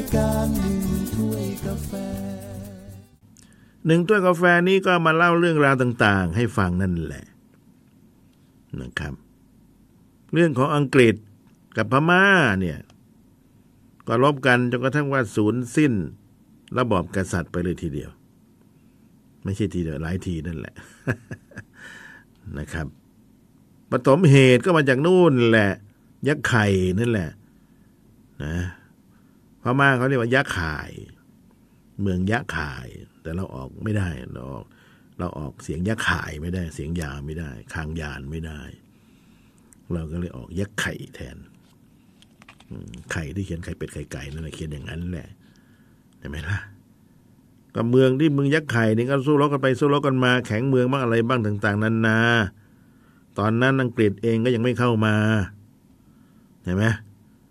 ายการหนึ่งถ้วยกาแฟหนึ่งถ้วยกาแฟนี้ก็มาเล่าเรื่องราวต่างๆ ให้ฟังนั่นแหละนะครับ เรื่องของอังกฤษกับพม่าเนี่ย ก็รบกันจนกระทั่งว่าศูนย์สิ้น ระบอบกษัตริย์ไปเลยทีเดียว ไม่ใช่ทีเดียวหลายทีนั่นแหละนะครับปฐมเหตุก็มาจากนู่นแหละ ยักษ์ไข่นั่นแหละ นะ พม่าเขาเรียกว่ายักษ์ข่าย เมืองยักษ์ข่าย แต่เราออกไม่ได้เราออกเราออกเสียงยักษ์ข่ายไม่ได้ เสียงยาไม่ได้ คางยานไม่ได้ เราก็เลยออกยักษ์ไข่แทนไข่ที่เขียนไข่เป็ดไข่ไก่นั่นแหละเขียนอย่างนั้นแหละเห็นไหมล่ะก็เมืองที่เมืองยักษ์ไข่นี่ก็สู้รบกันไปสู้รบกันมา แข็งเมืองบ้างอะไรบ้างต่าง ๆนานาตอนนั้นอังกฤษเองก็ยังไม่เข้ามาเห็นไหม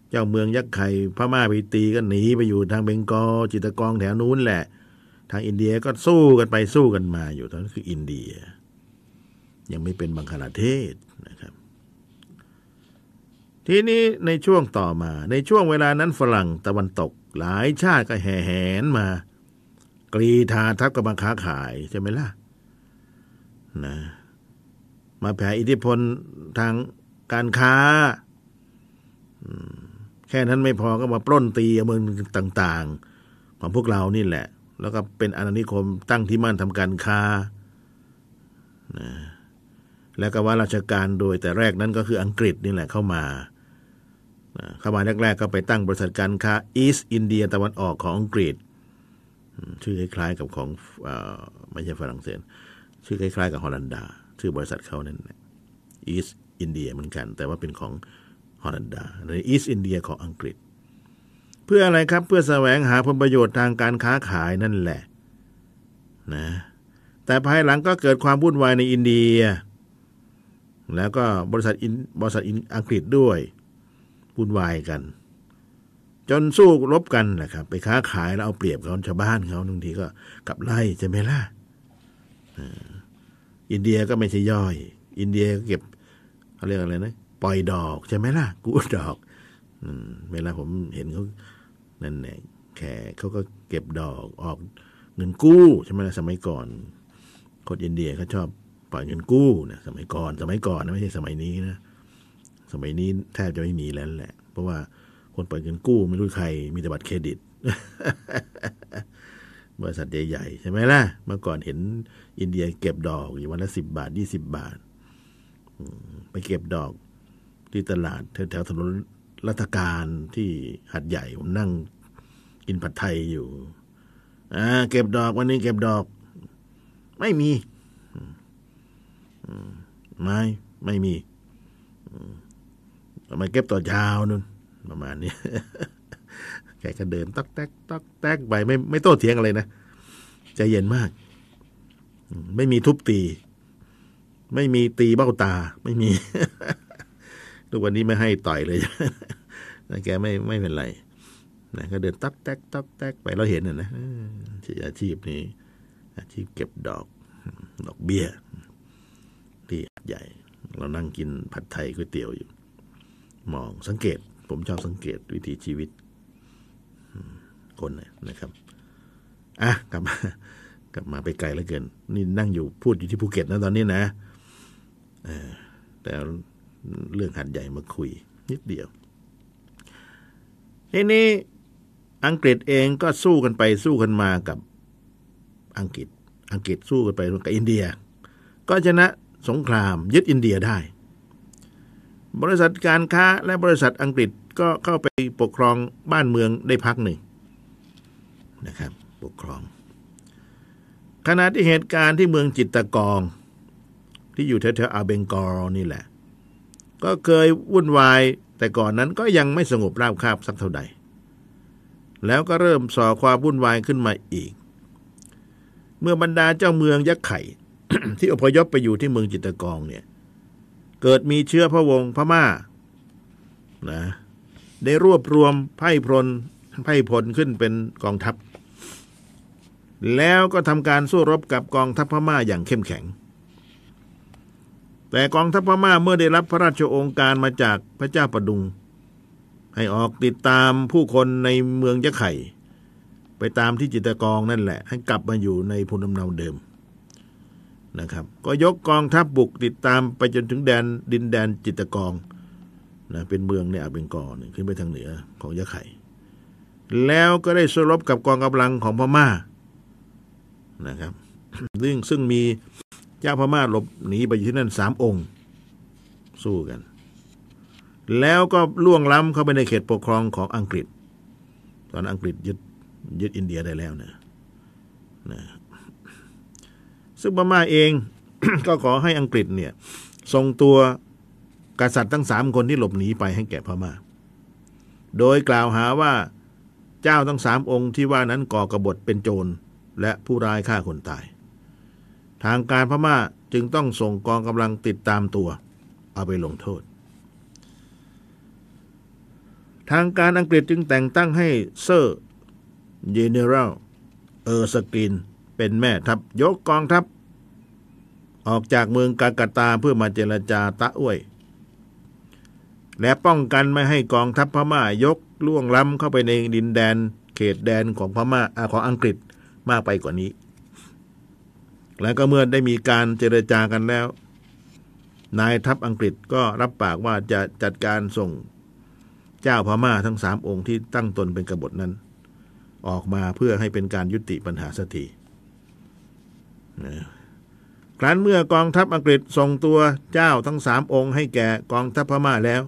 เจ้าเมืองยักษ์ไข่พม่าไปตีก็หนีไปอยู่ทางเบงกอลจิตกองแถวนู้นแหละ ทางอินเดียก็สู้กันไปสู้กันมาอยู่ตอนนั้นคืออินเดีย ยังไม่เป็นบังคลาเทศนะครับ ทีนี้ในช่วงต่อมา ในช่วงเวลานั้นฝรั่งตะวันตก หลายชาติก็แห่แหนมา กรีธาทัพกับมาค้าขายใช่ไหมล่ะนะมาแผ่อิทธิพลทางการค้า อืม แค่นั้นไม่พอก็มาปล้นตีเมืองต่างๆ ของพวกเรานี่แหละ แล้วก็เป็นอาณานิคมตั้งที่มั่นทำการค้านะแล้วก็ว่าราชการโดยแต่แรกนั้นก็คืออังกฤษนี่แหละเข้ามานะเข้ามาแรกๆก็ไปตั้งบริษัทการค้าอีสต์อินเดียตะวันออกของอังกฤษ ชื่อคล้ายๆกับของออไม่ใช่ฝรั่งเศส ชื่อคล้ายๆกับฮอลันดา ชื่อบริษัทเขานั่นแหละอีสต์อินเดียเหมือนกัน แต่ว่าเป็นของ ฮอลันดาในอีสต์อินเดียของอังกฤษ เพื่ออะไรครับเพื่อแสวงหาผลประโยชน์ทางการค้าขายนั่นแหละนะแต่ภายหลังก็เกิดความวุ่นวายในอินเดีย แล้วก็บริษัทอินบริษัทอินอังกฤษด้วยวุ่นวายกัน จนสู้รบกันนะครับ ไปค้าขายแล้วเอาเปรียบเขาชาวบ้านเขาบางทีก็กลับไล่ใช่ไหมล่ะอินเดียก็ไม่ใช่ย่อย อินเดียก็เก็บเขาเรียกอะไรนะ ปล่อยดอกใช่ไหมล่ะ กูดดอกอเวลาผมเห็นเขานั่นแหละแขกเขาก็เก็บดอกออกเงินกู้ใช่ไหมล่ะสมัยก่อนคนอินเดียเขาชอบปล่อยเงินกู้นะสมัยก่อนสมัยก่อนนะไม่ใช่สมัยนี้นะสมัยนี้แทบจะไม่มีแล้วแหละ เพราะว่าคนปล่อยเงินกู้ไม่รู้ใครมีแต่บัตรเครดิตบริษัทใหญ่ๆใช่ไหมล่ะ เมื่อก่อนเห็นอินเดียเก็บดอกอยู่วันละสิบบาทยี่สิบบาท ไปเก็บดอก ที่ตลาดแถวถนนรัฐการที่หัดใหญ่ผมนั่งกินผัดไทยอยู่อ่าเก็บดอกวันนี้เก็บดอก ไม่มีไม่ไม่มีอืมเอามเก็บต่อเช้านู่นประมาณนี้แกก็เดินต๊อกแตกต๊อกแตกไปไม่ไม่โต้เถียงอะไรนะใจเย็นมาก ไม่มีทุบตี ไม่มีตีเบ้าตา ไม่มี ทุกวันนี้ไม่ให้ต่อยเลยนะแกไม่ไม่เป็นไรนะก็เดินต๊กแต๊กต๊กแต๊กไปเราเห็นน่ะนะอาชีพนี้ อาชีพเก็บดอก ดอกเบี้ย ที่ใหญ่ เรานั่งกินผัดไทยก๋วยเตี๋ยวอยู่ มองสังเกต ผมชอบสังเกตวิถีชีวิต คนนะครับอะกลับมากลับมาไปไกลแล้วเกิน นี่นั่งอยู่พูดอยู่ที่ภูเก็ตนะตอนนี้นะแต่ เรื่องหัดใหญ่มาคุย นิดเดียวทีนี้อังกฤษเองก็สู้กันไปสู้กันมากับอังกฤษ อังกฤษสู้กันไปกับอินเดีย ก็ชนะสงครามยึดอินเดียได้ บริษัทการค้าและบริษัทอังกฤษก็เข้าไปปกครองบ้านเมืองได้พักหนึ่งนะครับปกครองขณะที่เหตุการณ์ที่เมืองจิตตะกอง ที่อยู่แถวๆอาเบงกอลนี่แหละ ก็เคยวุ่นวาย แต่ก่อนนั้นก็ยังไม่สงบราบคาบสักเท่าใด แล้วก็เริ่มส่อความวุ่นวายขึ้นมาอีก เมื่อบรรดาเจ้าเมืองยักษ์ไข่ ที่อพยพไปอยู่ที่เมืองจิตตกองเนี่ย เกิดมีเชื้อพระวงศ์พม่านะได้รวบรวมไพ่พลไพ่พลขึ้นเป็นกองทัพ แล้วก็ทำการสู้รบกับกองทัพพม่าอย่างเข้มแข็ง แต่กองทัพพม่าเมื่อได้รับพระราชโองการมาจากพระเจ้าประดุง ให้ออกติดตามผู้คนในเมืองยะไข่ ไปตามที่จิตกองนั่นแหละ ให้กลับมาอยู่ในภูมิลำเนาเดิมนะครับ ก็ยกกองทัพบบุกติดตามไปจนถึงแดนดินแดนจิตกองนะเป็นเมืองในอาเบงกอนขึ้นไปทางเหนือของยะไข่ แล้วก็ได้สู้รบกับกองกำลังของพม่านะครับซึ่งซึ่งมี เจ้าพม่าหลบหนีไปอยู่ที่นั่นสามองค์ สู้กัน แล้วก็ล่วงล้ำเข้าไปในเขตปกครองของอังกฤษ ตอนอังกฤษยึดยึดอินเดียได้แล้วนะนะซึ่งพม่าเอง ก็ขอให้อังกฤษเนี่ยส่งตัวกษัตริย์ทั้งสามคนที่หลบหนีไปให้แก่พม่า โดยกล่าวหาว่าเจ้าทั้งสามองค์ที่ว่านั้นก่อกบฏเป็นโจรและผู้ร้ายฆ่าคนตาย ทางการพม่าจึงต้องส่งกองกำลังติดตามตัว เอาไปลงโทษ ทางการอังกฤษจึงแต่งตั้งให้เซอร์ General Erskine เป็นแม่ทัพยกกองทัพ ออกจากเมืองกัลกัตตาเพื่อมาเจรจาตะอ้วย และป้องกันไม่ให้กองทัพพม่ายกล่วงล้ำเข้าไปในดินแดน เขตแดนของพม่าอาของอังกฤษมากไปกว่านี้ แล้วก็เมื่อได้มีการเจรจากันแล้ว นายทัพอังกฤษก็รับปากว่าจะจัดการส่งเจ้าพม่าทั้งสามองค์ที่ตั้งตนเป็นกบฏนั้น ออกมาเพื่อให้เป็นการยุติปัญหาสักทีครั้นเมื่อกองทัพอังกฤษส่งตัวเจ้าทั้งสามองค์ ให้แก่กองทัพพม่าแล้ว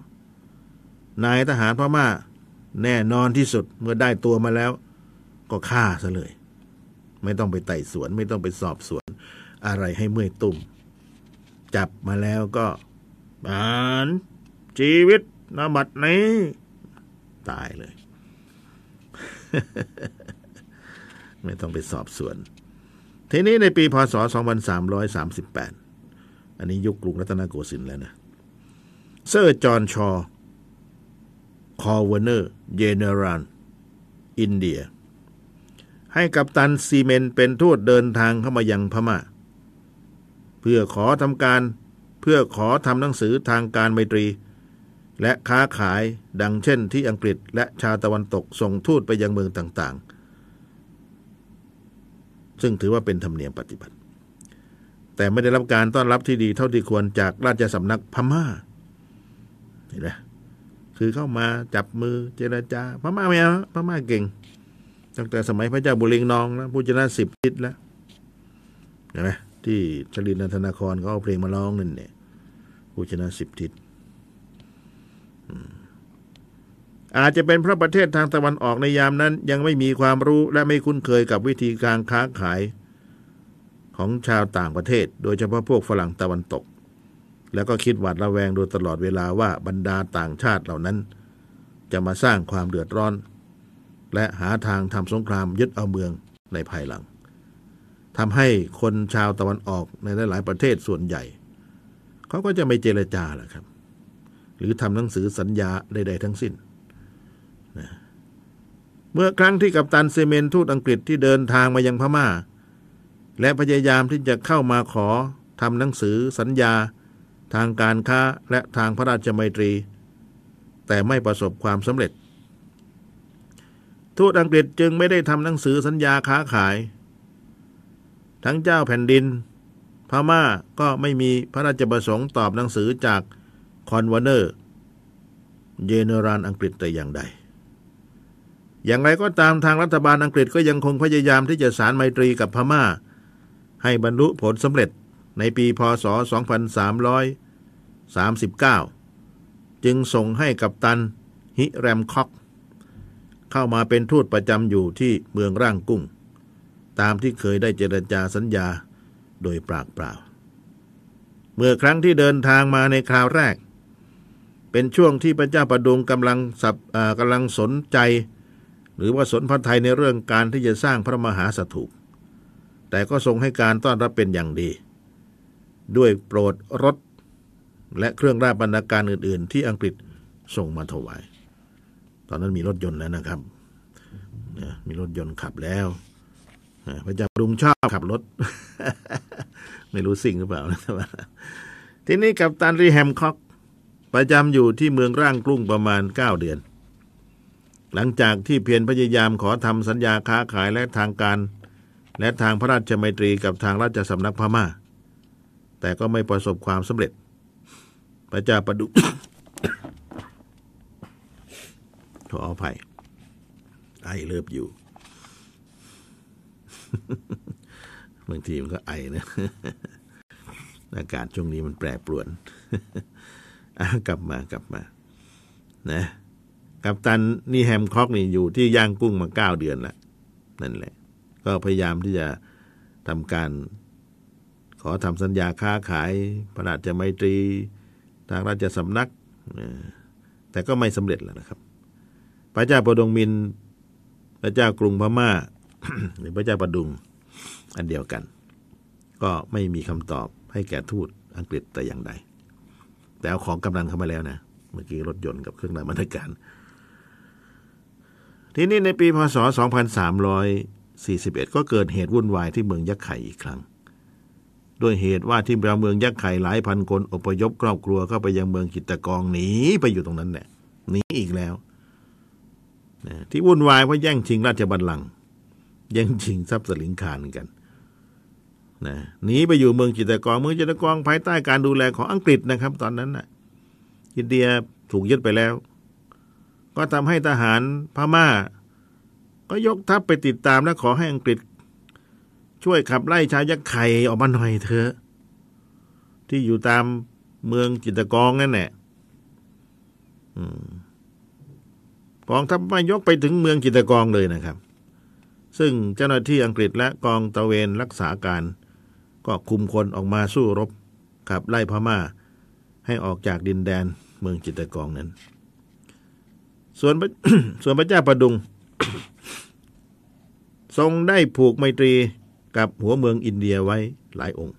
นายทหารพม่าแน่นอนที่สุดเมื่อได้ตัวมาแล้ว ก็ฆ่าซะเลย ไม่ต้องไปไต่สวนไม่ต้องไปสอบสวน อะไรให้เมื่อยตุ่ม จับมาแล้วก็บานชีวิตนบัดนี้ ตายเลย ไม่ต้องไปสอบสวน ทีนี้ในปีพศ 2338 อันนี้ยุคกรุงรัตนโกสินทร์แล้วนะ เซอร์ John Shore Governor General อินเดีย ให้กัปตันซีเมนเป็นทูตเดินทางเข้ามายังพม่า เพื่อขอทำการ เพื่อขอทำหนังสือทางการไมตรี และค้าขายดังเช่นที่อังกฤษและชาติตะวันตกส่งทูตไปยังเมืองต่างๆ ซึ่งถือว่าเป็นธรรมเนียมปฏิบัติ แต่ไม่ได้รับการต้อนรับที่ดีเท่าที่ควรจากราชสำนักพม่าเห็นไหมคือเข้ามาจับมือเจรจาพม่าไม่เอาพม่าเก่ง ตั้งแต่สมัยพระเจ้าบุริงนองแล้วผู้ชนะสิบทิศแล้วเห็นไหม ที่ชลินนันทนาครเขาเอาเพลงมาร้องนั่นเนี่ยผู้ชนะสิบทิศอาจจะเป็นเพราะประเทศทางตะวันออกในยามนั้น ยังไม่มีความรู้และไม่คุ้นเคยกับวิธีการค้าขายของชาวต่างประเทศ โดยเฉพาะพวกฝรั่งตะวันตก แล้วก็คิดหวาดระแวงโดยตลอดเวลาว่าบรรดาต่างชาติเหล่านั้น จะมาสร้างความเดือดร้อน และหาทางทำสงครามยึดเอาเมืองในภายหลัง ทำให้คนชาวตะวันออกในหลาย ๆ ประเทศส่วนใหญ่ เขาก็จะไม่เจรจาแหละครับ หรือทำหนังสือสัญญาใด ๆ ทั้งสิ้นนะเมื่อครั้งที่กัปตันเซเมนทูตอังกฤษที่เดินทางมายังพม่า และพยายามที่จะเข้ามาขอทำหนังสือสัญญา ทางการค้าและทางพระราชมัยตรี แต่ไม่ประสบความสำเร็จ ทูตอังกฤษจึงไม่ได้ทำหนังสือสัญญาค้าขาย ทั้งเจ้าแผ่นดิน พม่าก็ไม่มีพระราชประสงค์ตอบหนังสือจากคอนวเนอร์เจเนรัลอังกฤษแต่อย่างใด อย่างไรก็ตามทางรัฐบาลอังกฤษก็ยังคงพยายามที่จะสารไมตรีกับพม่า ให้บรรลุผลสำเร็จในปีพศ 2339 จึงส่งให้กับตันฮิแรมคอกเข้ามาเป็นทูตประจำอยู่ที่เมืองร่างกุ้ง ตามที่เคยได้เจรจาสัญญาโดยปรากเปล่า เมื่อครั้งที่เดินทางมาในคราวแรก เป็นช่วงที่พระเจ้าประดุงกำลังสับกำลังสนใจ หรือว่าสนพระไทยในเรื่องการที่จะสร้างพระมหาสถูปแต่ก็ทรงให้การต้อนรับเป็นอย่างดี ด้วยโปรดรถและเครื่องราชบรรณาการอื่น ๆ ที่อังกฤษส่งมาถวาย ตอนนั้นมีรถยนต์แล้วนะครับ มีรถยนต์ขับแล้ว พระเจ้าปรุงชอบขับรถ ไม่รู้สิ่งหรือเปล่านะทีนี้กับตันรีแฮมคอก ประจำอยู่ที่เมืองร่างกรุงประมาณเก้าเดือน หลังจากที่เพียรพยายามขอทำสัญญาค้าขายและทางการ และทางพระราชมัยตรีกับทางราชสำนักพม่า แต่ก็ไม่ประสบความสำเร็จ พระเจ้าประดุขออภัยไอเลิบอยู่ บางทีมันก็ไอนะอากาศช่วงนี้มันแปรปรวนกลับมากลับมา นะกัปตันนี่แฮมคอกนี่อยู่ที่ย่างกุ้งมาเก้าเดือนล้วนั่นแหละ ก็พยายามที่จะทำการ ขอทำสัญญาค้าขายพระราชมัยตรีทางราชสำนัก แต่ก็ไม่สำเร็จแล้วนะครับ พระเจ้าปดงมิน พระเจ้ากรุงพม่า หรือพระเจ้าประดุงอันเดียวกัน ก็ไม่มีคำตอบให้แก่ทูตอังกฤษแต่อย่างใด แต่เอาของกำนันเข้ามาแล้วนะ เมื่อกี้รถยนต์กับเครื่องนำบรรณาการ ทีนี้ในปีพศ 2341 ก็เกิดเหตุวุ่นวายที่เมืองยักษ์ไข่อีกครั้ง ด้วยเหตุว่าที่เราเมืองยักษ์ไข่หลายพันคนอพยพครอบครัวเข้าไปยังเมืองกิตตกองหนีไปอยู่ตรงนั้นแหละหนีอีกแล้ว ที่วุ่นวายเพราะแย่งชิงราชบัลลังก์ ย่งชิงทรัพย์สลิงคารกันนะหนีไปอยู่เมืองจิตตกองเมืองจิตตกองภายใต้การดูแลของอังกฤษนะครับ ตอนนั้นน่ะอินเดียถูกยึดไปแล้ว ก็ทำให้ทหารพม่า ก็ยกทัพไปติดตามและขอให้อังกฤษ ช่วยขับไล่ชาวยักษ์ไข่ออกมาหน่อยเถอะ ที่อยู่ตามเมืองจิตตกองนั่นแหละกองทัพมายกไปถึงเมืองจิตตกองเลยนะครับ ซึ่งเจ้าหน้าที่อังกฤษและกองตระเวนรักษาการ ก็คุมคนออกมาสู้รบขับไล่พม่า ให้ออกจากดินแดนเมืองจิตตกองนั้น ส่วนพระส่วนพระเจ้าประดุง ทรงได้ผูกไมตรีกับหัวเมืองอินเดียไว้หลายองค์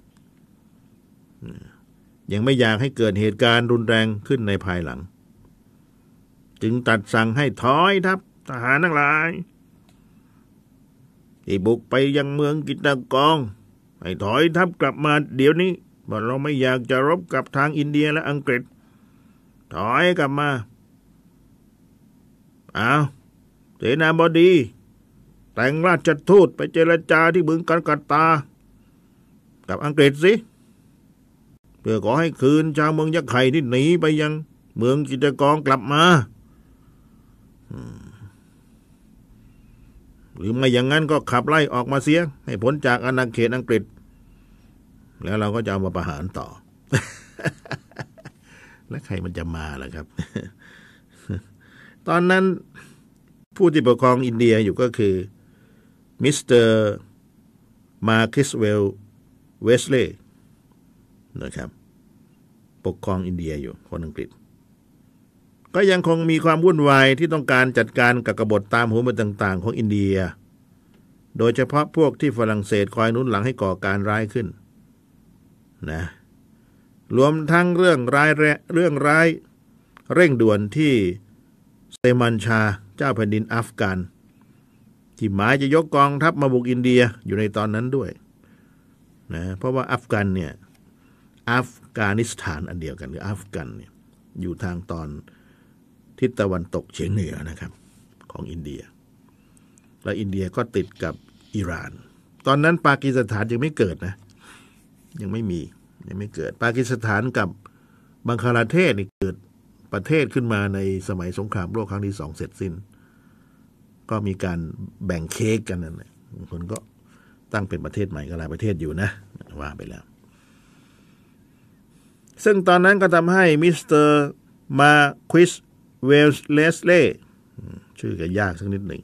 ยังไม่อยากให้เกิดเหตุการณ์รุนแรงขึ้นในภายหลัง จึงตัดสั่งให้ถอยทัพทหารทั้งหลาย ที่บุกไปยังเมืองกิตตกอง ให้ถอยทัพกลับมาเดี๋ยวนี้ว่าเราไม่อยากจะรบกับทางอินเดียและอังกฤษ ถอยกลับมาอ้าวเสนาบดี แต่งราชทูตไปเจรจาที่เมืองกันกัตตา กับอังกฤษสิเพื่อขอให้คืนชาวเมืองยักษ์ไข่ที่หนีไปยังเมืองกิจกรกลับมา อืม หรือไม่อย่างนั้นก็ขับไล่ออกมาเสีย ให้พ้นจากอาณาเขตอังกฤษ แล้วเราก็จะเอามาประหารต่อ และใครมันจะมาล่ะครับ ตอนนั้นผู้ที่ปกครองอินเดียอยู่ก็คือมิสเตอร์ Marquis Wellesley นะครับ ปกครองอินเดียอยู่คนอังกฤษ ก็ยังคงมีความวุ่นวายที่ต้องการจัดการกับกบฏตามหัวเมืองต่าง ๆ ของอินเดีย โดยเฉพาะพวกที่ฝรั่งเศสคอยนุนหลังให้ก่อการร้ายขึ้นนะรวมทั้งเรื่องร้ายเรื่องร้ายเร่งด่วนที่เซมันชาเจ้าแผ่นดินอัฟกันที่หมายจะยกกองทัพมาบุกอินเดียอยู่ในตอนนั้นด้วยนะเพราะว่าอัฟกันเนี่ยอัฟกานิสถานอันเดียวกันหรืออัฟกันเนี่ยอยู่ทางตอน ทิศตะวันตกเฉียงเหนือนะครับ ของอินเดีย และอินเดียก็ติดกับอิหร่าน ตอนนั้นปากีสถานยังไม่เกิดนะ ยังไม่มียังไม่เกิด ปากีสถานกับบังคลาเทศนี่เกิดประเทศขึ้นมาในสมัยสงครามโลกครั้งที่สองเสร็จสิ้น ก็มีการแบ่งเค้กกันนั่นแหละคนก็ตั้งเป็นประเทศใหม่ก็หลายประเทศอยู่นะ ว่าไปแล้ว ซึ่งตอนนั้นก็ทำให้มิสเตอร์ Marquis Wellesley ชื่อก็ยากสักนิดหนึ่ง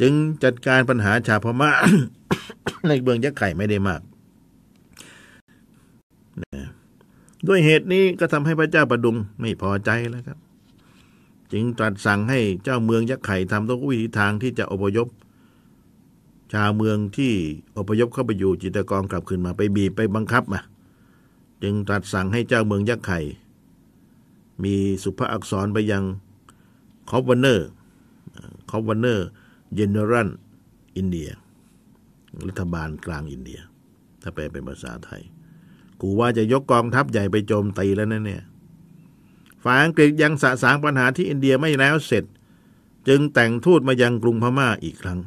จึงจัดการปัญหาชาวพม่าในเมืองยักษ์ไข่ไม่ได้มาก ด้วยเหตุนี้ก็ทำให้พระเจ้าประดุงไม่พอใจแล้วครับ จึงตรัสสั่งให้เจ้าเมืองยักษ์ไข่ทำทุกวิธีทางที่จะอพยพ ชาวเมืองที่อพยพเข้าไปอยู่จิตตะกองกลับคืนมาไปบีบไปบังคับมา จึงตรัสสั่งให้เจ้าเมืองยักษ์ไข่ มีศุภอักษรไปยัง Governor Governor General อินเดีย รัฐบาลกลางอินเดีย ถ้าแปลเป็นภาษาไทย กูว่าจะยกกองทัพใหญ่ไปโจมตีแล้วนะเนี่ยฝ่ายอังกฤษยังสะสางปัญหาที่อินเดียไม่แล้วเสร็จ จึงแต่งทูตมายังกรุงพม่าอีกครั้ง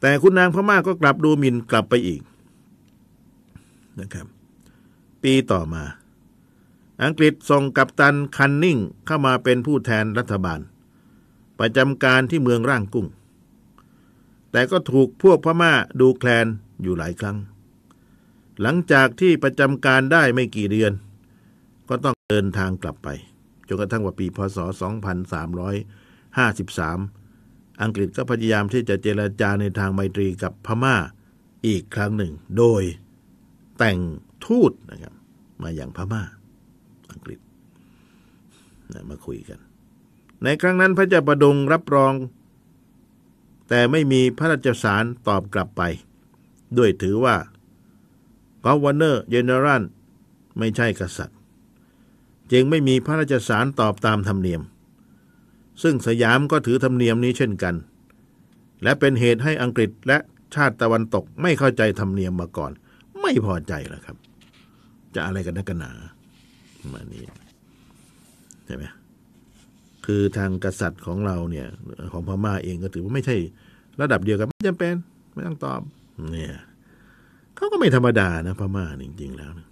แต่คุณนางพม่าก็กลับดูหมิ่นกลับไปอีกนะครับ ปีต่อมา อังกฤษส่งกัปตันคันนิงเข้ามาเป็นผู้แทนรัฐบาล ประจำการที่เมืองร่างกุ้ง แต่ก็ถูกพวกพม่าดูแคลนอยู่หลายครั้ง หลังจากที่ประจำการได้ไม่กี่เดือน ก็ต้องเดินทางกลับไปจนกระทั่งว่าปีพศ 2353 อังกฤษก็พยายามที่จะเจรจาในทางไมตรีกับพม่าอีกครั้งหนึ่ง โดยแต่งทูตนะครับ มาอย่างพม่า นะมาคุยกัน ในครั้งนั้นพระเจ้าประดงรับรอง แต่ไม่มีพระราชสารตอบกลับไป ด้วยถือว่ากอวเนอร์เจเนอรัลไม่ใช่กษัตริย์ จึงไม่มีพระราชสารตอบตามธรรมเนียม ซึ่งสยามก็ถือธรรมเนียมนี้เช่นกัน และเป็นเหตุให้อังกฤษและชาติตะวันตกไม่เข้าใจธรรมเนียมมาก่อน ไม่พอใจแล้วครับ จะอะไรกันนักกันหนามานี้ ใช่ไหมคือทางกษัตริย์ของเราเนี่ย ของพม่าเองก็ถือว่าไม่ใช่ ระดับเดียวกันไม่จำเป็นไม่ต้องตอบ เนี่ยเขาก็ไม่ธรรมดานะพม่าจริง ๆ แล้วนะ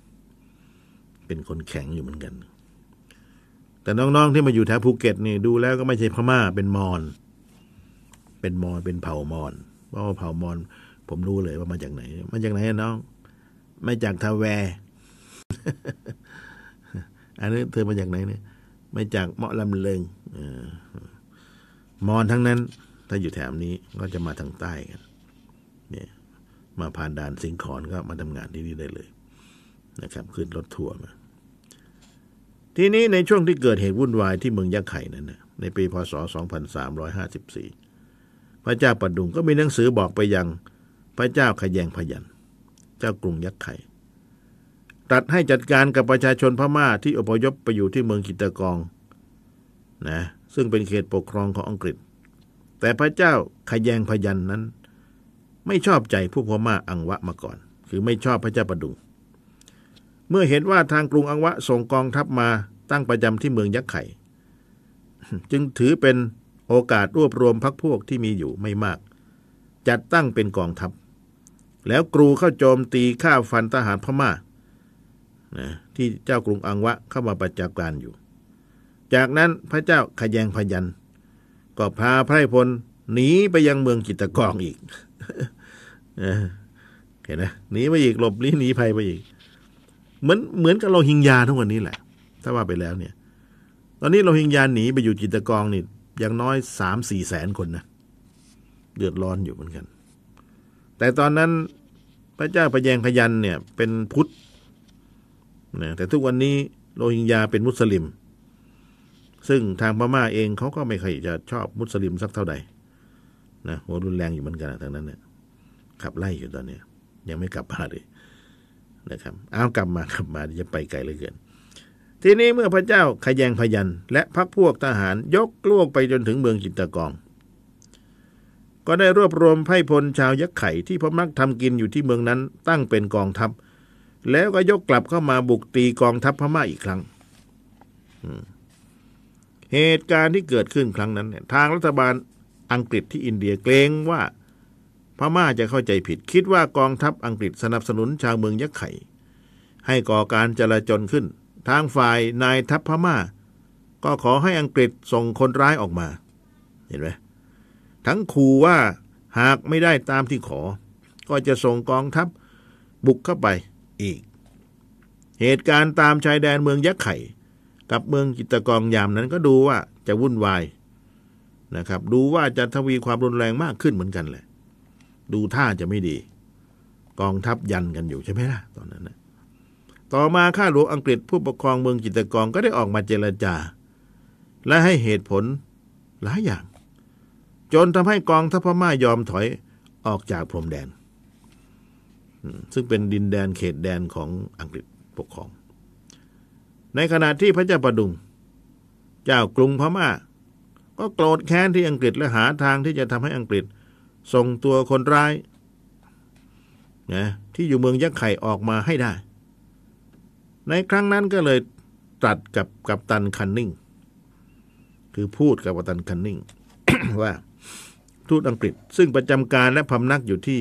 เป็นคนแข็งอยู่เหมือนกัน แต่น้องๆที่มาอยู่แถวภูเก็ตนี่ดูแล้วก็ไม่ใช่พม่าเป็นมอญเป็นมอญเป็นเผ่ามอญเพราะว่าเผ่ามอญผมรู้เลยว่ามาจากไหน มาจากไหนน้องมาจากทาแวอันนี้เธอมาจากไหนเนี่ย มาจากเมาะลำเลิงอมอญทั้งนั้น ถ้าอยู่แถวนี้ก็จะมาทางใต้กัน เนี่ย มาผ่านด่านสิงขอนก็มาทำงานที่นี่ได้เลย นะครับขึ้นรถทัวร์มาทีนี้ในช่วงที่เกิดเหตุวุ่นวายที่เมืองยักษ์ไข่นั้นนะในปีพศ 2354 พระเจ้าประดุงก็มีหนังสือบอกไปยังพระเจ้าขยงพยัน เจ้ากรุงยักษ์ไข่ ตรัสให้จัดการกับประชาชนพม่าที่อพยพไปอยู่ที่เมืองกิตกองนะซึ่งเป็นเขตปกครองของอังกฤษ แต่พระเจ้าขยงพยันนั้น ไม่ชอบใจผู้พม่าอังวะมาก่อน คือไม่ชอบพระเจ้าประดุง เมื่อเห็นว่าทางกรุงอังวะส่งกองทัพมาตั้งประจำที่เมืองยักษ์ไข่ จึงถือเป็นโอกาสรวบรวมพักพวกที่มีอยู่ไม่มาก จัดตั้งเป็นกองทัพ แล้วกรูเข้าโจมตีฆ่าฟันทหารพม่า นะที่เจ้ากรุงอังวะเข้ามาประจากการอยู่ จากนั้นพระเจ้าขยงพยัน ก็พาไพรพลหนีไปยังเมืองจิตกองอีกเห็นไหมหนีไปอีกหลบลี้หนีภัยไปอีก เหมือนเหมือนกับโรฮิงญาทุกวันนี้แหละ ถ้าว่าไปแล้วเนี่ย ตอนนี้โรฮิงญาหนีไปอยู่จิตกองนี่อย่างน้อยสามสี่แสนคนนะเดือดร้อนอยู่เหมือนกัน แต่ตอนนั้นพระเจ้าพยงพยันเนี่ย เป็นพุทธ นะแต่ทุกวันนี้โรฮิงญาเป็นมุสลิม ซึ่งทางพม่าเองเขาก็ไม่ค่อยจะชอบมุสลิมสักเท่าใดนะหัวรุนแรงอยู่เหมือนกันทางนั้นเนี่ยขับไล่อยู่ตอนเนี้ยยังไม่กลับมาเลยนะครับเอาวกลับมากลับมาจะไปไกลเหลือเกิน ทีนี้เมื่อพระเจ้าขยงพยัน และพักพวกทหารยกลวกไปจนถึงเมืองจิตตกอง ก็ได้รวบรวมไพ่พลชาวยักษ์ไข่ที่พมักทำกินอยู่ที่เมืองนั้นตั้งเป็นกองทัพ แล้วก็ยกกลับเข้ามาบุกตีกองทัพพม่าอีกครั้งเหตุการณ์ที่เกิดขึ้นครั้งนั้นเนี่ยทางรัฐบาลอังกฤษที่อินเดียเกรงว่าพม่าจะเข้าใจผิด คิดว่ากองทัพอังกฤษสนับสนุนชาวเมืองยักษ์ไข่ ให้ก่อการจลาจลขึ้น ทางฝ่ายนายทัพพม่า ก็ขอให้อังกฤษส่งคนร้ายออกมา เห็นไหมทั้งขู่ว่าหากไม่ได้ตามที่ขอ ก็จะส่งกองทัพบุกเข้าไป อีก เหตุการณ์ตามชายแดนเมืองยักษ์ไข่ กับเมืองจิตกองยามนั้นก็ดูว่าจะวุ่นวายนะครับ ดูว่าจะทวีความรุนแรงมากขึ้นเหมือนกันแหละ ดูท่าจะไม่ดี กองทัพยันกันอยู่ใช่ไหมล่ะตอนนั้นนะต่อมาข้าหลวงอังกฤษผู้ปกครองเมืองจิตกองก็ได้ออกมาเจรจา และให้เหตุผลหลายอย่าง จนทำให้กองทัพพม่ายอมถอยออกจากพรมแดน ซึ่งเป็นดินแดนเขตแดนของอังกฤษปกครอง ในขณะที่พระเจ้าประดุง เจ้ากรุงพม่า ก็โกรธแค้นที่อังกฤษและหาทางที่จะทำให้อังกฤษส่งตัวคนร้ายนะที่อยู่เมืองยักษ์ไข่ออกมาให้ได้ ในครั้งนั้นก็เลยตรัสกับกับตันคันนิงคือคือพูดกับกัปตันคันนิงว่าทูตอังกฤษ ซึ่งประจำการและพำนักอยู่ที่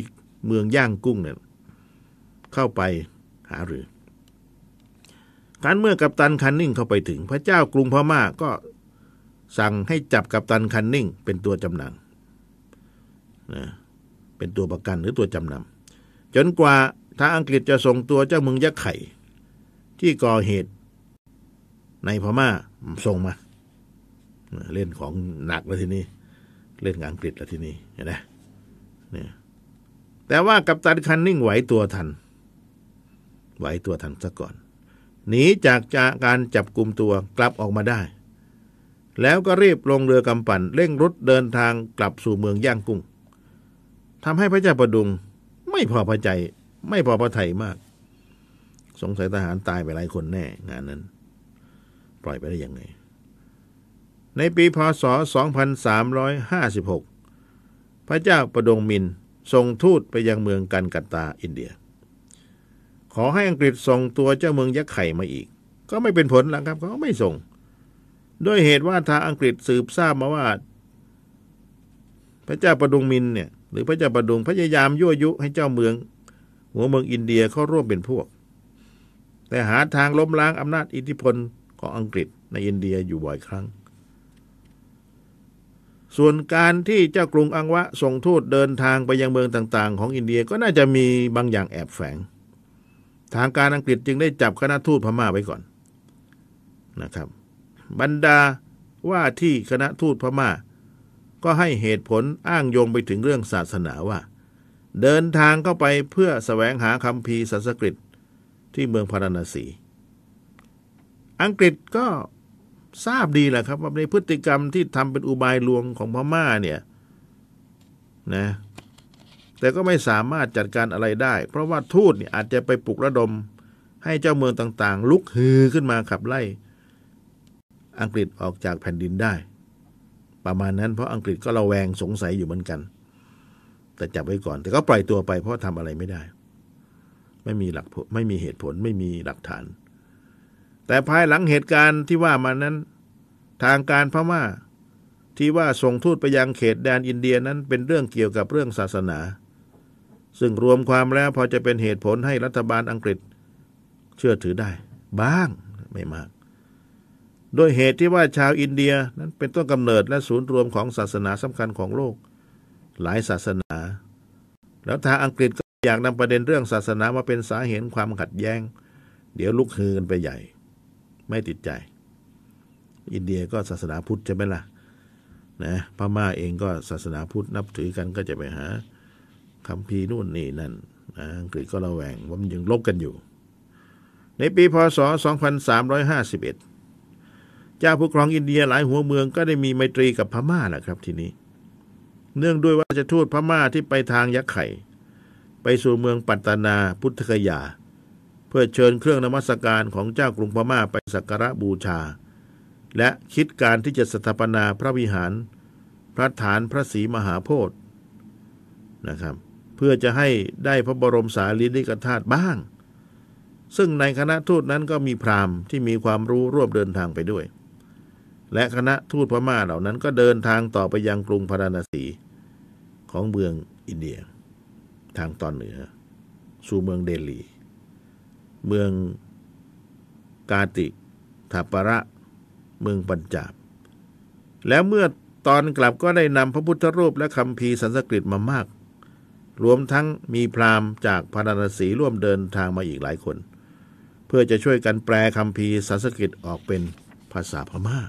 เมืองย่างกุ้งเนี่ย เข้าไปหาหรือการเมื่อกัปตันคันนิ่งเข้าไปถึง พระเจ้ากรุงพม่าก็สั่งให้จับกัปตันคันนิ่ง เป็นตัวจำนำนะเป็นตัวประกันหรือตัวจำนำจนกว่าทางอังกฤษจะส่งตัวเจ้าเมืองยักษ์ไข่ ที่ก่อเหตุในพม่าส่งมา เล่นของหนักแล้วทีนี้ เล่นอังกฤษแล้วทีนี้เห็นไหมเนี่ยแต่ว่ากัปตันคันนิ่งไหวตัวทัน ไหวตัวทันซะก่อน หนีจากจากการจับกลุ่มตัวกลับออกมาได้ แล้วก็รีบลงเรือกำปั่นเร่งรถเดินทางกลับสู่เมืองย่างกุ้งทำให้พระเจ้าประดุงไม่พอพระใจ ไม่พอพระไทยมาก สงสัยทหารตายไปหลายคนแน่งานนั้น ปล่อยไปได้ยังไง ในปีพศ 2356 พระเจ้าประดงมินส่งทูตไปยังเมืองกันกัตตาอินเดีย ขอให้อังกฤษส่งตัวเจ้าเมืองยักษ์ไข่มาอีก ก็ไม่เป็นผลแล้วครับเขาไม่ส่ง ด้วยเหตุว่าทางอังกฤษสืบทราบมาว่า พระเจ้าประดงมินเนี่ยหรือพระเจ้าประดงพยายามยั่วยุให้เจ้าเมือง หัวเมืองอินเดียเข้าร่วมเป็นพวก แต่หาทางล้มล้างอำนาจอิทธิพลของอังกฤษในอินเดียอยู่บ่อยครั้ง ส่วนการที่เจ้ากรุงอังวะส่งทูตเดินทางไปยังเมืองต่าง ๆ ของอินเดียก็น่าจะมีบางอย่างแอบแฝง ทางการอังกฤษจึงได้จับคณะทูตพม่าไว้ก่อนนะครับ บรรดาว่าที่คณะทูตพม่า ก็ให้เหตุผลอ้างโยงไปถึงเรื่องศาสนาว่า เดินทางเข้าไปเพื่อแสวงหาคำพีสันสกฤตที่เมืองพาราณสี อังกฤษก็ทราบดีแหละครับว่าในพฤติกรรมที่ทำเป็นอุบายลวงของพม่าเนี่ยนะ แต่ก็ไม่สามารถจัดการอะไรได้ เพราะว่าทูตเนี่ยอาจจะไปปลุกระดม ให้เจ้าเมืองต่างๆ ลุกฮือขึ้นมาขับไล่ อังกฤษออกจากแผ่นดินได้ ประมาณนั้นเพราะอังกฤษก็ระแวงสงสัยอยู่เหมือนกัน แต่จับไว้ก่อน แต่ก็ปล่อยตัวไปเพราะทำอะไรไม่ได้ ไม่มีหลักไม่มีเหตุผลไม่มีหลักฐาน แต่ภายหลังเหตุการณ์ที่ว่ามานั้น ทางการพม่าที่ว่าส่งทูตไปยังเขตแดนอินเดียนั้นเป็นเรื่องเกี่ยวกับเรื่องศาสนา ซึ่งรวมความแล้วพอจะเป็นเหตุผลให้รัฐบาลอังกฤษ เชื่อถือได้ บ้างไม่มาก โดยเหตุที่ว่าชาวอินเดียนั้นเป็นต้นกำเนิดและศูนย์รวมของศาสนาสำคัญของโลก หลายศาสนา แล้วทางอังกฤษก็อยากนำประเด็นเรื่องศาสนามาเป็นสาเหตุความขัดแย้ง เดี๋ยวลุกฮือกันไปใหญ่ ไม่ติดใจ อินเดียก็ศาสนาพุทธใช่ไหมล่ะนะพม่าเองก็ศาสนาพุทธนับถือกันก็จะไปหา คำพีนู่นนี่นั่นนะอังกฤษก็ระแวงว่ามันยังลบกันอยู่ ในปีพศ 2351 เจ้าผู้ครองอินเดียหลายหัวเมืองก็ได้มีไมตรีกับพม่าแหละครับทีนี้ เนื่องด้วยว่าจะทูตพม่าที่ไปทางยักษ์ไข่ ไปสู่เมืองปัตตานาพุทธคยา เพื่อเชิญเครื่องนมัสการของเจ้ากรุงพม่าไปสักการะบูชา และคิดการที่จะสถาปนาพระวิหาร พระฐานพระศรีมหาโพธิ์นะครับ เพื่อจะให้ได้พระบรมสารีริกธาตุบ้าง ซึ่งในคณะทูตนั้นก็มีพราหมณ์ที่มีความรู้ร่วมเดินทางไปด้วย และคณะทูตพม่าเหล่านั้นก็เดินทางต่อไปยังกรุงพาราณสี ของเมืองอินเดีย ทางตอนเหนือ สู่เมืองเดลี เมืองกาติทาประ เมืองปัญจาบ แล้วเมื่อตอนกลับก็ได้นำพระพุทธรูปและคำพีสันสกฤตมามาก รวมทั้งมีพราหมณ์จากพาราณสีร่วมเดินทางมาอีกหลายคน เพื่อจะช่วยกันแปลคำพีสันสกฤตออกเป็นภาษาพม่า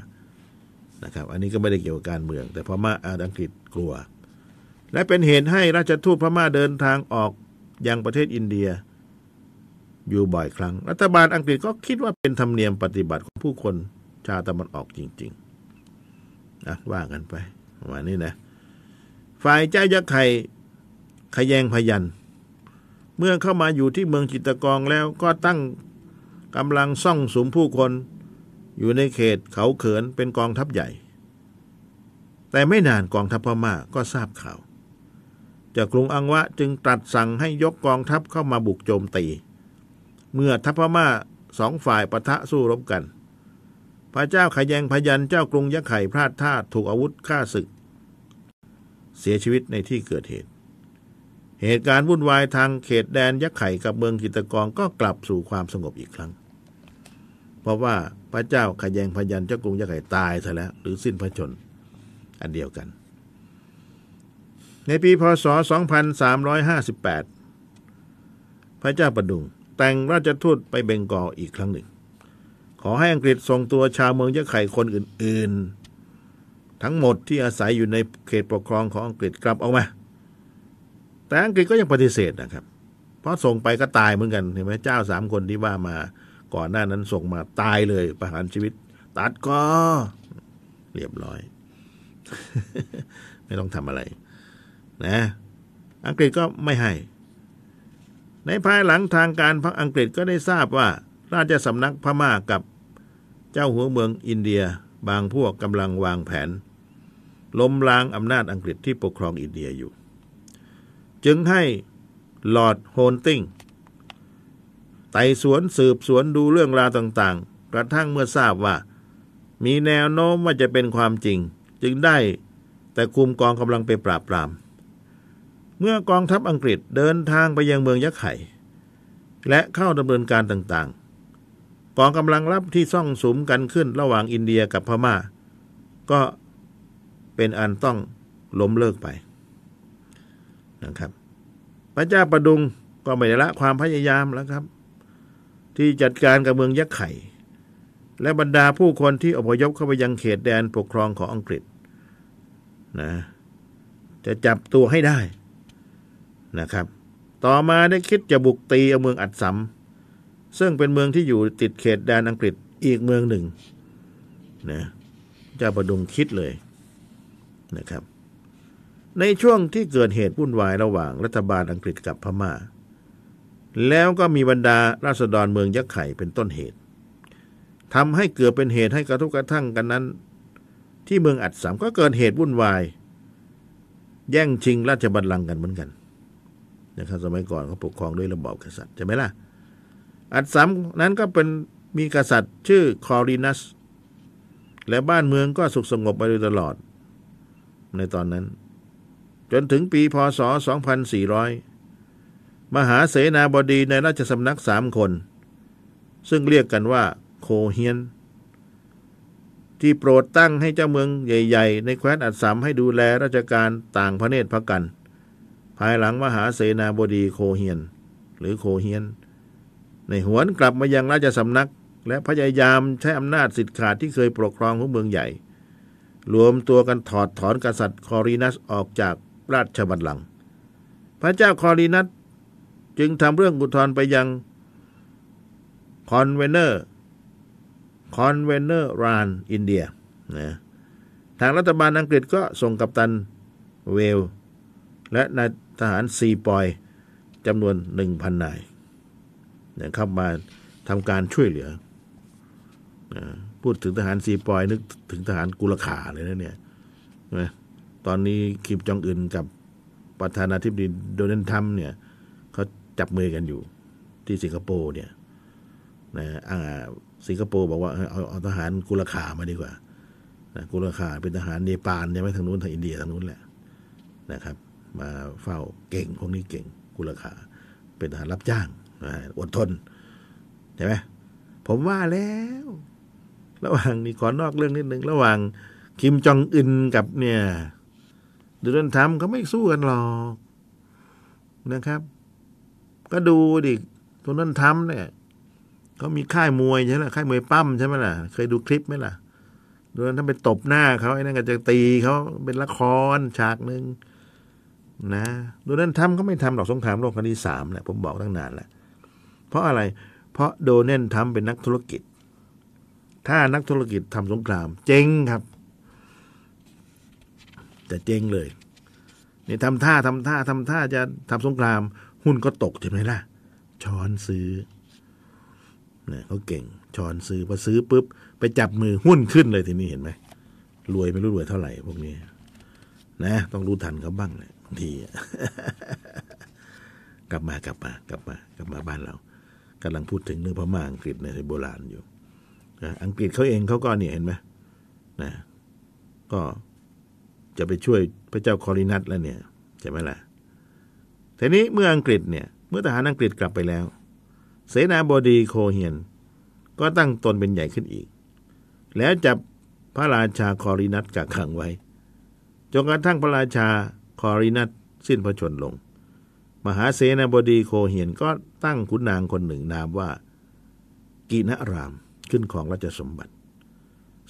นะครับ อันนี้ก็ไม่ได้เกี่ยวกับการเมือง แต่พม่าอังกฤษกลัว และเป็นเหตุให้ราชทูตพม่าเดินทางออกยังประเทศอินเดียอยู่บ่อยครั้ง รัฐบาลอังกฤษก็คิดว่าเป็นธรรมเนียมปฏิบัติของผู้คนชาวตะวันออกจริงๆนะว่ากันไปประมาณนี้นะ ฝ่ายเจ้ายักษ์ไข่ ขยงพยัน เมื่อเข้ามาอยู่ที่เมืองจิตกองแล้วก็ตั้งกำลังซ่องสุมผู้คน อยู่ในเขตเขาเขินเป็นกองทัพใหญ่ แต่ไม่นานกองทัพพม่าก็ทราบข่าว จากกรุงอังวะจึงตรัสสั่งให้ยกกองทัพเข้ามาบุกโจมตี เมื่อทัพพม่าสองฝ่ายปะทะสู้รบกัน พระเจ้าขยงพยันเจ้ากรุงยักษ์ไข่พลาดท่าถูกอาวุธฆ่าศึก เสียชีวิตในที่เกิดเหตุ เหตุการณ์วุ่นวายทางเขตแดนยักษ์ไข่กับเมืองกิตกรก็กลับสู่ความสงบอีกครั้ง เพราะว่าพระเจ้าขยงพยันเจ้ากรุงยักษ์ไข่ตายซะแล้ว หรือสิ้นพระชน อันเดียวกัน ในปีพศ 2358 พระเจ้าประดุงแต่งราชทูตไปเบงกอลอีกครั้งหนึ่ง ขอให้อังกฤษส่งตัวชาวเมืองยะไข่คนอื่น ๆ ทั้งหมดที่อาศัยอยู่ในเขตปกครองของอังกฤษกลับออกมา แต่อังกฤษก็ยังปฏิเสธนะครับ เพราะส่งไปก็ตายเหมือนกันเห็นไหมเจ้าสามคนที่ว่ามาก่อนหน้านั้นส่งมาตายเลยประหารชีวิต ตัดก็เรียบร้อย ไม่ต้องทำอะไร นะ อังกฤษก็ไม่ให้ ในภายหลังทางการพรรคอังกฤษก็ได้ทราบว่า ราชสำนักพม่ากับเจ้าหัวเมืองอินเดียบางพวกกำลังวางแผนล้มล้างอำนาจอังกฤษที่ปกครองอินเดียอยู่ จึงให้ลอร์ดโฮนติงไต่สวนสืบสวนดูเรื่องราวต่างๆ กระทั่งเมื่อทราบว่า มีแนวโน้มว่าจะเป็นความจริง จึงได้แต่คุมกองกำลังไปปราบปราม เมื่อกองทัพอังกฤษเดินทางไปยังเมืองยักษ์ไข่และเข้าดำเนินการต่างๆ กองกำลังรับที่ซ่องสุมกันขึ้นระหว่างอินเดียกับพม่า ก็เป็นอันต้องล้มเลิกไป นะครับ พระเจ้าประดุงก็ไม่ได้ละความพยายามแล้วครับ ที่จัดการกับเมืองยักษ์ไข่ และบรรดาผู้คนที่อพยพเข้าไปยังเขตแดนปกครองของอังกฤษนะจะจับตัวให้ได้นะครับ ต่อมาได้คิดจะบุกตีเอาเมืองอัดสัมซึ่งเป็นเมืองที่อยู่ติดเขตแดนอังกฤษอีกเมืองหนึ่งนะเจ้าประดุงคิดเลยนะครับ ในช่วงที่เกิดเหตุวุ่นวายระหว่างรัฐบาลอังกฤษกับพมา่า แล้วก็มีบรรดาราษฎรเมืองยักษ์ไข่เป็นต้นเหตุทำให้เกิดเป็นเหตุให้กระทุกกระทั่งกันนั้น ที่เมืองอัดสามก็เกิดเหตุวุ่นวาย แย่งชิงราชบัลลังก์กันเหมือนกันนะครับสมัยก่อนเขาปกครองด้วยระบอบกษัตริย์ใช่ไหมล่ะ อัดสามนั้นก็เป็นมีกษัตริย์ชื่อคอรินัส และบ้านเมืองก็สุขสงบมาโดยตลอด ในตอนนั้น จนถึงปีพศ 2400 มหาเสนาบดีในราชสำนักสามคน ซึ่งเรียกกันว่าโคเฮียน ที่โปรดตั้งให้เจ้าเมืองใหญ่ ๆ ในแคว้นอัดสามให้ดูแลราชการต่างพระเนตรพระกัน ภายหลังมหาเสนาบดีโคเฮียน หรือโคเฮียน ในหวนกลับมายังราชสำนักและพยายามใช้อำนาจสิทธิ์ขาดที่เคยปกครองของเมืองใหญ่ รวมตัวกันถอดถอนกษัตริย์คอรีนัสออกจาก ราชบัลลังก์พระเจ้าคอรีนัสจึงทำเรื่องอุทธรณ์ไปยังGovernor Governor General อินเดียนะทางรัฐบาลอังกฤษก็ส่งกัปตันเวล และนายทหารซีปอยจำนวนหนึ่งพันนายเนี่ยเข้ามาทำการช่วยเหลือพูดถึงทหารซีปอยนึกถึงทหารกูรข่าเลยนะเนี่ยนะ ตอนนี้คิมจองอึนกับประธานาธิบดีโดนัลด์ทรัมป์เนี่ยเขาจับมือกันอยู่ที่สิงคโปร์เนี่ยนะสิงคโปร์บอกว่าเอาเอาทหารกุลขามาดีกว่านะกุลขาเป็นทหารเนปาลเนี่ยไม่ทางนู้นทางอินเดียทางนู้นแหละนะครับ มาเฝ้าเก่งพวกนี้เก่งกุลขา เป็นทหารรับจ้างนะอดทนใช่ไหมผมว่าแล้ว ระหว่างนี่ขอนอกเรื่องนิดนึงระหว่างคิมจองอึนกับเนี่ย ดูนันทำเขาไม่สู้กันหรอกนะครับ ก็ดูดิตัวนั้นทำเนี่ยเขามีค่ายมวยใช่ไหมค่ายมวยปั้มใช่ไหมล่ะ เคยดูคลิปไหมล่ะดูนั้นถ้าไปตบหน้าเขาไอ้นั่นก็จะตีเขาเป็นละครฉากหนึ่งนะดูนั้นทำเขาไม่ทำหรอกสงครามโลกครั้งที่สามแหละผมบอกตั้งนานแล้วเพราะอะไร เพราะโดเนนทำเป็นนักธุรกิจ ถ้านักธุรกิจทำสงคราม เจ๊งครับ จะเจ๊งเลยนี่ทำท่าทำท่าทำท่าจะทำสงคราม หุ้นก็ตกใช่ไหมล่ะ ช้อนซื้อเนี่ยเขาเก่ง ช้อนซื้อพอซื้อปุ๊บ ไปจับมือหุ้นขึ้นเลยทีนี้เห็นไหมรวยไม่รู้รวยเท่าไหร่พวกนี้ นะ ต้องรู้ทันเขาบ้างเลยบางทีกลับมากลับมากลับมากลับมาบ้านเรากำลังพูดถึงเรื่องพม่าอังกฤษในโบราณอยู่อังกฤษเขาเองเขาก็เนี่ยเห็นไหมนะก็ จะไปช่วยพระเจ้าคอรินัสแล้วเนี่ยใช่ไหมล่ะทีนี้เมื่ออังกฤษเนี่ย เมื่อทหารอังกฤษกลับไปแล้ว เสนาบดีโคเฮียน ก็ตั้งตนเป็นใหญ่ขึ้นอีก แล้วจับพระราชาคอรินัสกักขังไว้จนกระทั่งพระราชาคอรินัสสิ้นพระชนลง มหาเสนาบดีโคเฮียนก็ตั้งขุนนางคนหนึ่งนามว่ากีนรามขึ้นของราชสมบัติ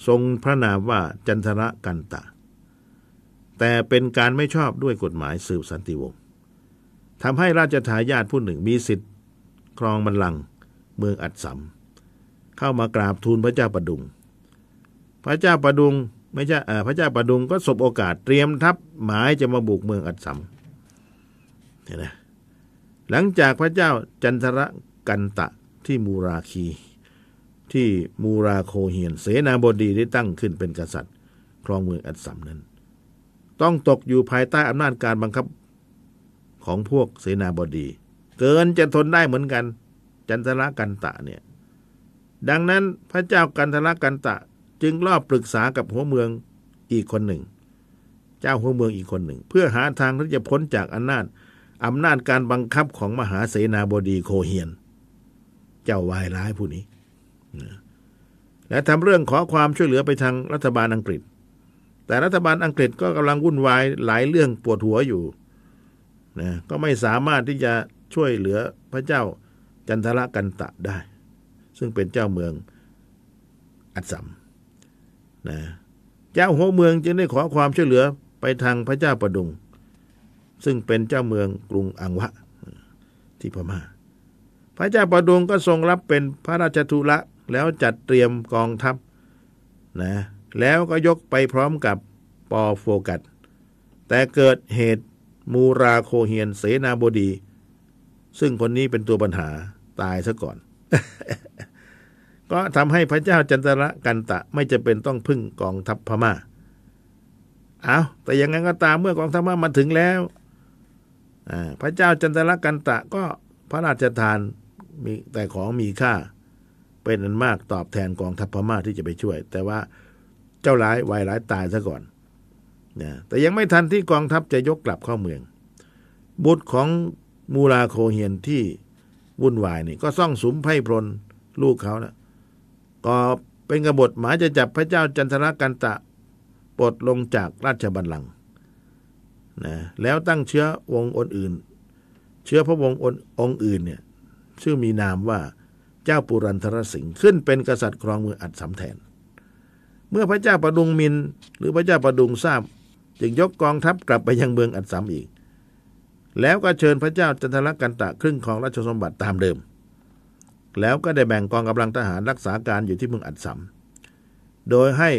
ทรงพระนามว่าจันทระกันตะ แต่เป็นการไม่ชอบด้วยกฎหมายสืบสันติวงศ์ทำให้ราชทายาทผู้หนึ่งมีสิทธิ์ครองบัลลังก์เมืองอัดสัมเข้ามากราบทูลพระเจ้าประดุง พระเจ้าประดุงไม่ใช่พระเจ้าประดุงก็สบโอกาสเตรียมทัพหมายจะมาบุกเมืองอัดสัมเห็นไหมหลังจากพระเจ้าจันทรกันตะที่มูราคีที่มูราโคเฮียน เสนาบดีได้ตั้งขึ้นเป็นกษัตริย์ ครองเมืองอัดสัมนั้น ต้องตกอยู่ภายใต้อำนาจการบังคับของพวกเสนาบดี เกินจะทนได้เหมือนกัน จันทระกันตะเนี่ย ดังนั้นพระเจ้ากันทระกันตะจึงรอบปรึกษากับหัวเมืองอีกคนหนึ่ง เจ้าหัวเมืองอีกคนหนึ่ง เพื่อหาทางที่จะพ้นจากอำนาจอำนาจการบังคับของมหาเสนาบดีโคเฮียน เจ้าวายร้ายผู้นี้ และทำเรื่องขอความช่วยเหลือไปทางรัฐบาลอังกฤษ แต่รัฐบาลอังกฤษก็กำลังวุ่นวายหลายเรื่องปวดหัวอยู่นะก็ไม่สามารถที่จะช่วยเหลือพระเจ้าจันทระกันตะได้ ซึ่งเป็นเจ้าเมืองอัดสัมนะเจ้าหัวเมืองจึงได้ขอความช่วยเหลือไปทางพระเจ้าประดุง ซึ่งเป็นเจ้าเมืองกรุงอังวะที่พม่า พระเจ้าประดุงก็ทรงรับเป็นพระราชธุระแล้วจัดเตรียมกองทัพนะ แล้วก็ยกไปพร้อมกับปอโฟกัสแต่เกิดเหตุมูราโคเฮียนเสนาบดี ซึ่งคนนี้เป็นตัวปัญหาตายซะก่อน ก็ทำให้พระเจ้าจันทระกันตะไม่จะเป็นต้องพึ่งกองทัพพมา่า เอาแต่ยังไงก็ตามเมื่อกองทัพพม่ามาถึงแล้วพระเจ้าจันทระกันตะก็พระราชทานมีแต่ของมีค่า เป็นอันมากตอบแทนกองทัพพม่าที่จะไปช่วย แต่ว่า เจ้าร้ายวายร้ายตายซะก่อนนะแต่ยังไม่ทันที่กองทัพจะยกกลับเข้าเมือง บุตรของมูราโคเฮียนที่วุ่นวายนี่ ก็ซ่องสุมไพ่พลลูกเขานะก็เป็นกบฏหมายจะจับพระเจ้าจันทรกันตะปลดลงจากราชบัลลังก์นะแล้วตั้งเชื้อวงอนอื่น เชื้อพระวงศ์องค์อื่นเนี่ยชื่อมีนามว่าเจ้าปุรันทรสิงห์ขึ้นเป็นกษัตริย์ครองเมืองอัดสำแทน เมื่อพระเจ้าประดุงมินหรือพระเจ้าประดุงทราบ จึงยกกองทัพกลับไปยังเมืองอัดสำอีก แล้วก็เชิญพระเจ้าจันทรกันตะครึ่งของราชสมบัติตามเดิม แล้วก็ได้แบ่งกองกำลังทหารรักษาการอยู่ที่เมืองอัดสำโดยให้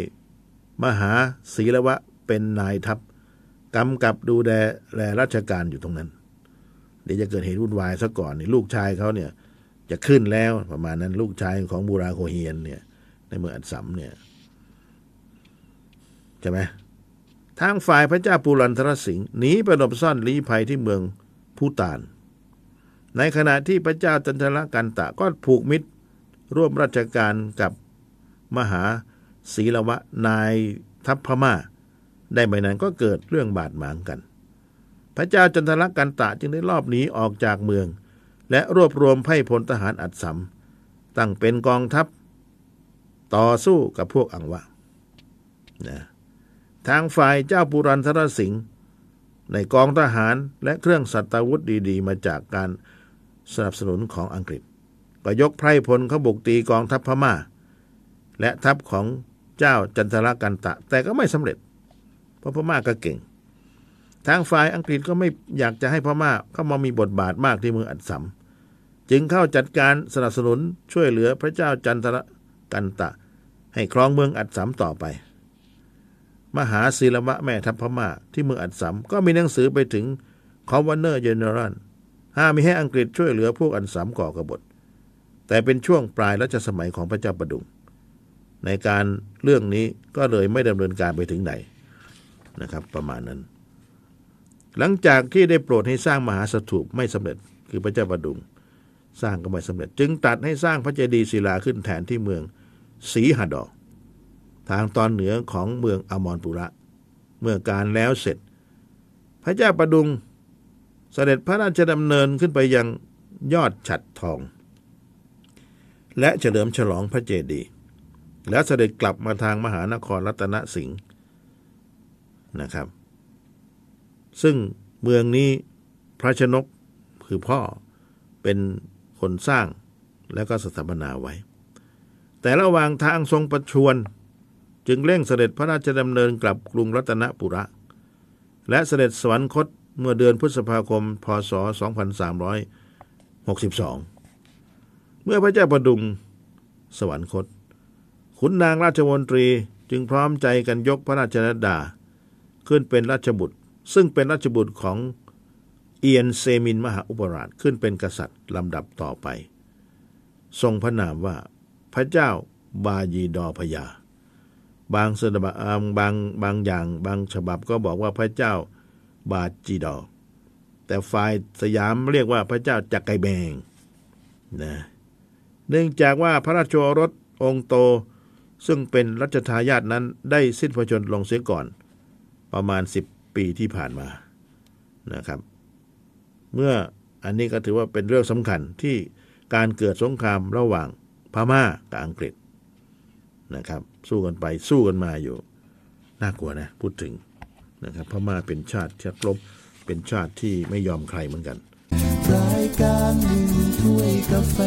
มหาศีลวะเป็นนายทัพกำกับดูแลแลราชการอยู่ตรงนั้น เดี๋ยวจะเกิดเหตุวุ่นวายซะก่อนนี่ลูกชายเขาเนี่ยจะขึ้นแล้วประมาณนั้นลูกชายของบูราโคเฮียนเนี่ยในเมืองอัดสำเนี่ย ใช่ไหมทางฝ่ายพระเจ้าปูรันทรสิงห์หนีไปหลบซ่อนลี้ภัยที่เมืองพูตาน ในขณะที่พระเจ้าจันทรกันตะก็ผูกมิตรร่วมราชการกับมหาศีลวะนายทัพพมา่า ได้ไม่นานก็เกิดเรื่องบาดหมางกัน พระเจ้าจันทรกันตะจึงได้ลอบหนีออกจากเมือง และรวบรวมไพ่พลทหารอัดสำตั้งเป็นกองทัพ ต่อสู้กับพวกอังวะนะ ทางฝ่ายเจ้าปุรันทรสิงห์ในกองทหารและเครื่องสัตวุธดีๆ มาจากการสนับสนุนของอังกฤษ ก็ยกไพร่พลเขาบุกตีกองทัพพมา่า และทัพของเจ้าจันทรกันตะ แต่ก็ไม่สำเร็จ เพราะพม่าก็เก่ง ทางฝ่ายอังกฤษก็ไม่อยากจะให้พม่าเข้ามามีบทบาทมากที่เมืองอัดสำจึงเข้าจัดการสนับสนุนช่วยเหลือพระเจ้าจันทรกันตะ ให้ครองเมืองอัดสำต่อไป มหาศิลวะแม่ทัพพม่าที่เมืองอัดสัมก็มีหนังสือไปถึงคอมวันเนอร์เจเนอรัลห้ามมีให้อังกฤษช่วยเหลือพวกอันสัมก่อกบฏ แต่เป็นช่วงปลายรัชสมัยของพระเจ้าประดุง ในการเรื่องนี้ก็เลยไม่ดำเนินการไปถึงไหนนะครับประมาณนั้น หลังจากที่ได้โปรดให้สร้างมหาสถูปไม่สำเร็จคือพระเจ้าประดุง สร้างก็ไม่สำเร็จ จึงตัดให้สร้างพระเจดีย์ศิลาขึ้นแทนที่เมืองสีหดอ ทางตอนเหนือของเมืองอมรปุระ เมื่อการแล้วเสร็จ พระเจ้าประดุงเสด็จพระราชดำเนินขึ้นไปยังยอดฉัดทอง และเฉลิมฉลองพระเจดีย์และเสด็จกลับมาทางมหานครรัตนสิงห์นะครับ ซึ่งเมืองนี้พระชนกคือพ่อเป็นคนสร้างแล้วก็สถาปนาไว้ แต่ระหว่างทางทรงประชวร จึงเร่งเสด็จพระราชดำเนินกลับกรุงรัตนปุระ และเสด็จสวรรคตเมื่อเดือนพฤษภาคม พศ 2362 เมื่อพระเจ้าประดุงสวรรคต ขุนนางราชมนตรีจึงพร้อมใจกันยกพระราชนดา ขึ้นเป็นราชบุตร ซึ่งเป็นราชบุตรของเอียนเซมินมหาอุปราชขึ้นเป็นกษัตริย์ลำดับต่อไป ทรงพระนามว่าพระเจ้าบายีดอพยา บางสบางบางบางอย่างบางฉบับก็บอกว่าพระเจ้าบาจีดอ แต่ฝ่ายสยามเรียกว่าพระเจ้าจักไกแบงนะเนื่องจากว่าพระราชโอรสองค์โตซึ่งเป็นรัชทายาทนั้นได้สิ้นพระชนม์ลงเสียก่อน ประมาณ 10 ปีที่ผ่านมานะครับ เมื่ออันนี้ก็ถือว่าเป็นเรื่องสำคัญที่การเกิดสงครามระหว่างพม่ากับอังกฤษ นะครับ สู้กันไปสู้กันมาอยู่ น่ากลัวนะ พูดถึงนะครับพม่าเป็นชาติที่รบเป็นชาติที่ไม่ยอมใครเหมือนกันรายการหนึ่งถ้วยกาแฟ